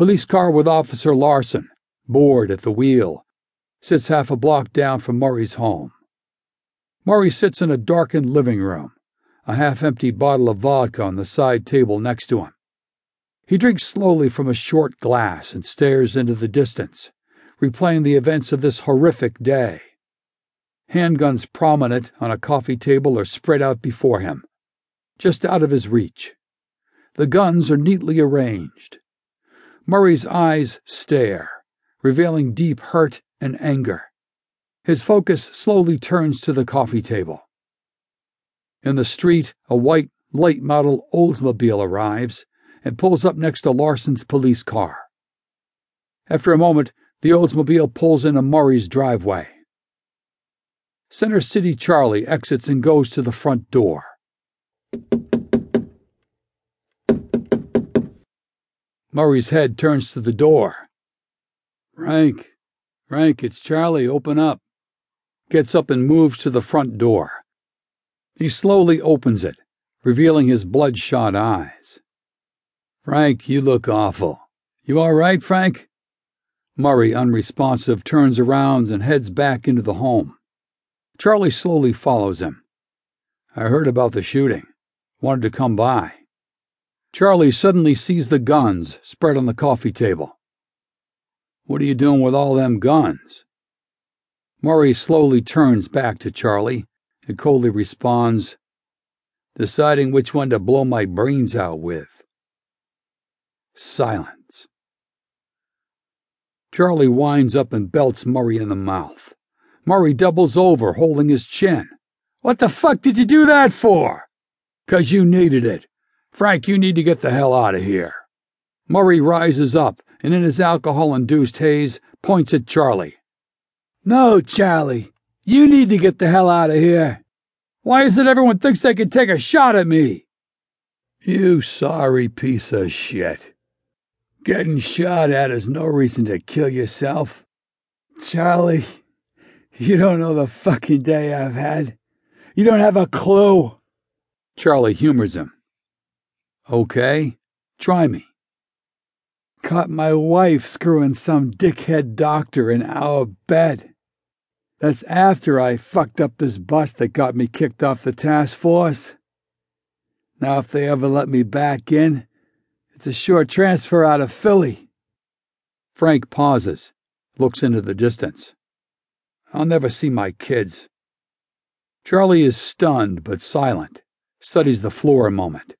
Police car with Officer Larson, bored at the wheel, sits half a block down from Murray's home. Murray sits in a darkened living room, a half empty bottle of vodka on the side table next to him. He drinks slowly from a short glass and stares into the distance, replaying the events of this horrific day. Handguns prominent on a coffee table are spread out before him, just out of his reach. The guns are neatly arranged. Murray's eyes stare, revealing deep hurt and anger. His focus slowly turns to the coffee table. In the street, a white, late model Oldsmobile arrives and pulls up next to Larson's police car. After a moment, the Oldsmobile pulls into Murray's driveway. Center City Charlie exits and goes to the front door. Murray's head turns to the door. Frank, Frank, it's Charlie, open up. Gets up and moves to the front door. He slowly opens it, revealing his bloodshot eyes. Frank, you look awful. You all right, Frank? Murray, unresponsive, turns around and heads back into the home. Charlie slowly follows him. I heard about the shooting. Wanted to come by. Charlie suddenly sees the guns spread on the coffee table. What are you doing with all them guns? Murray slowly turns back to Charlie and coldly responds, Deciding which one to blow my brains out with. Silence. Charlie winds up and belts Murray in the mouth. Murray doubles over, holding his chin. What the fuck did you do that for? Cause you needed it. Frank, you need to get the hell out of here. Murray rises up and, in his alcohol induced haze, points at Charlie. No, Charlie, you need to get the hell out of here. Why is it everyone thinks they can take a shot at me? You sorry piece of shit. Getting shot at is no reason to kill yourself. Charlie, you don't know the fucking day I've had. You don't have a clue. Charlie humors him. Okay, try me. Caught my wife screwing some dickhead doctor in our bed. That's after I fucked up this bust that got me kicked off the task force. Now, if they ever let me back in, it's a short transfer out of Philly. Frank pauses, looks into the distance. I'll never see my kids. Charlie is stunned but silent, studies the floor a moment.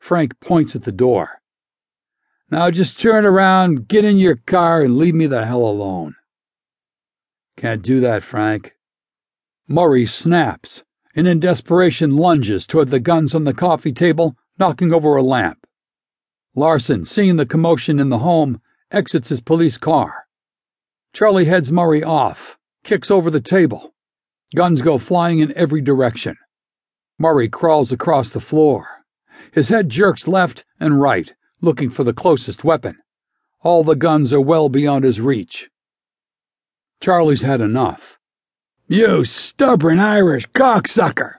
Frank points at the door. Now just turn around, get in your car, and leave me the hell alone. Can't do that, Frank. Murray snaps and in desperation lunges toward the guns on the coffee table, knocking over a lamp. Larson, seeing the commotion in the home, exits his police car. Charlie heads Murray off, kicks over the table. Guns go flying in every direction. Murray crawls across the floor. His head jerks left and right, looking for the closest weapon. All the guns are well beyond his reach. Charlie's had enough. You stubborn Irish cocksucker!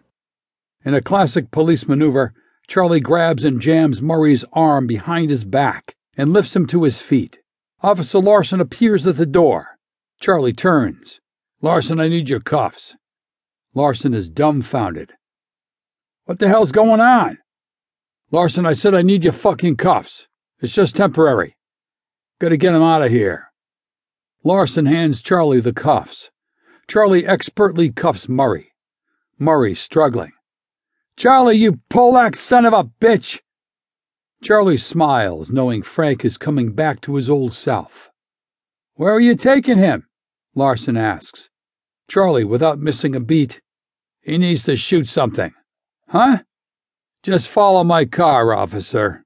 In a classic police maneuver, Charlie grabs and jams Murray's arm behind his back and lifts him to his feet. Officer Larson appears at the door. Charlie turns. Larson, I need your cuffs. Larson is dumbfounded. What the hell's going on? Larson, I said I need your fucking cuffs. It's just temporary. Gotta get him out of here. Larson hands Charlie the cuffs. Charlie expertly cuffs Murray. Murray struggling. Charlie, you Polack son of a bitch! Charlie smiles, knowing Frank is coming back to his old self. Where are you taking him? Larson asks. Charlie, without missing a beat. He needs to shoot something. Huh? Just follow my car, officer.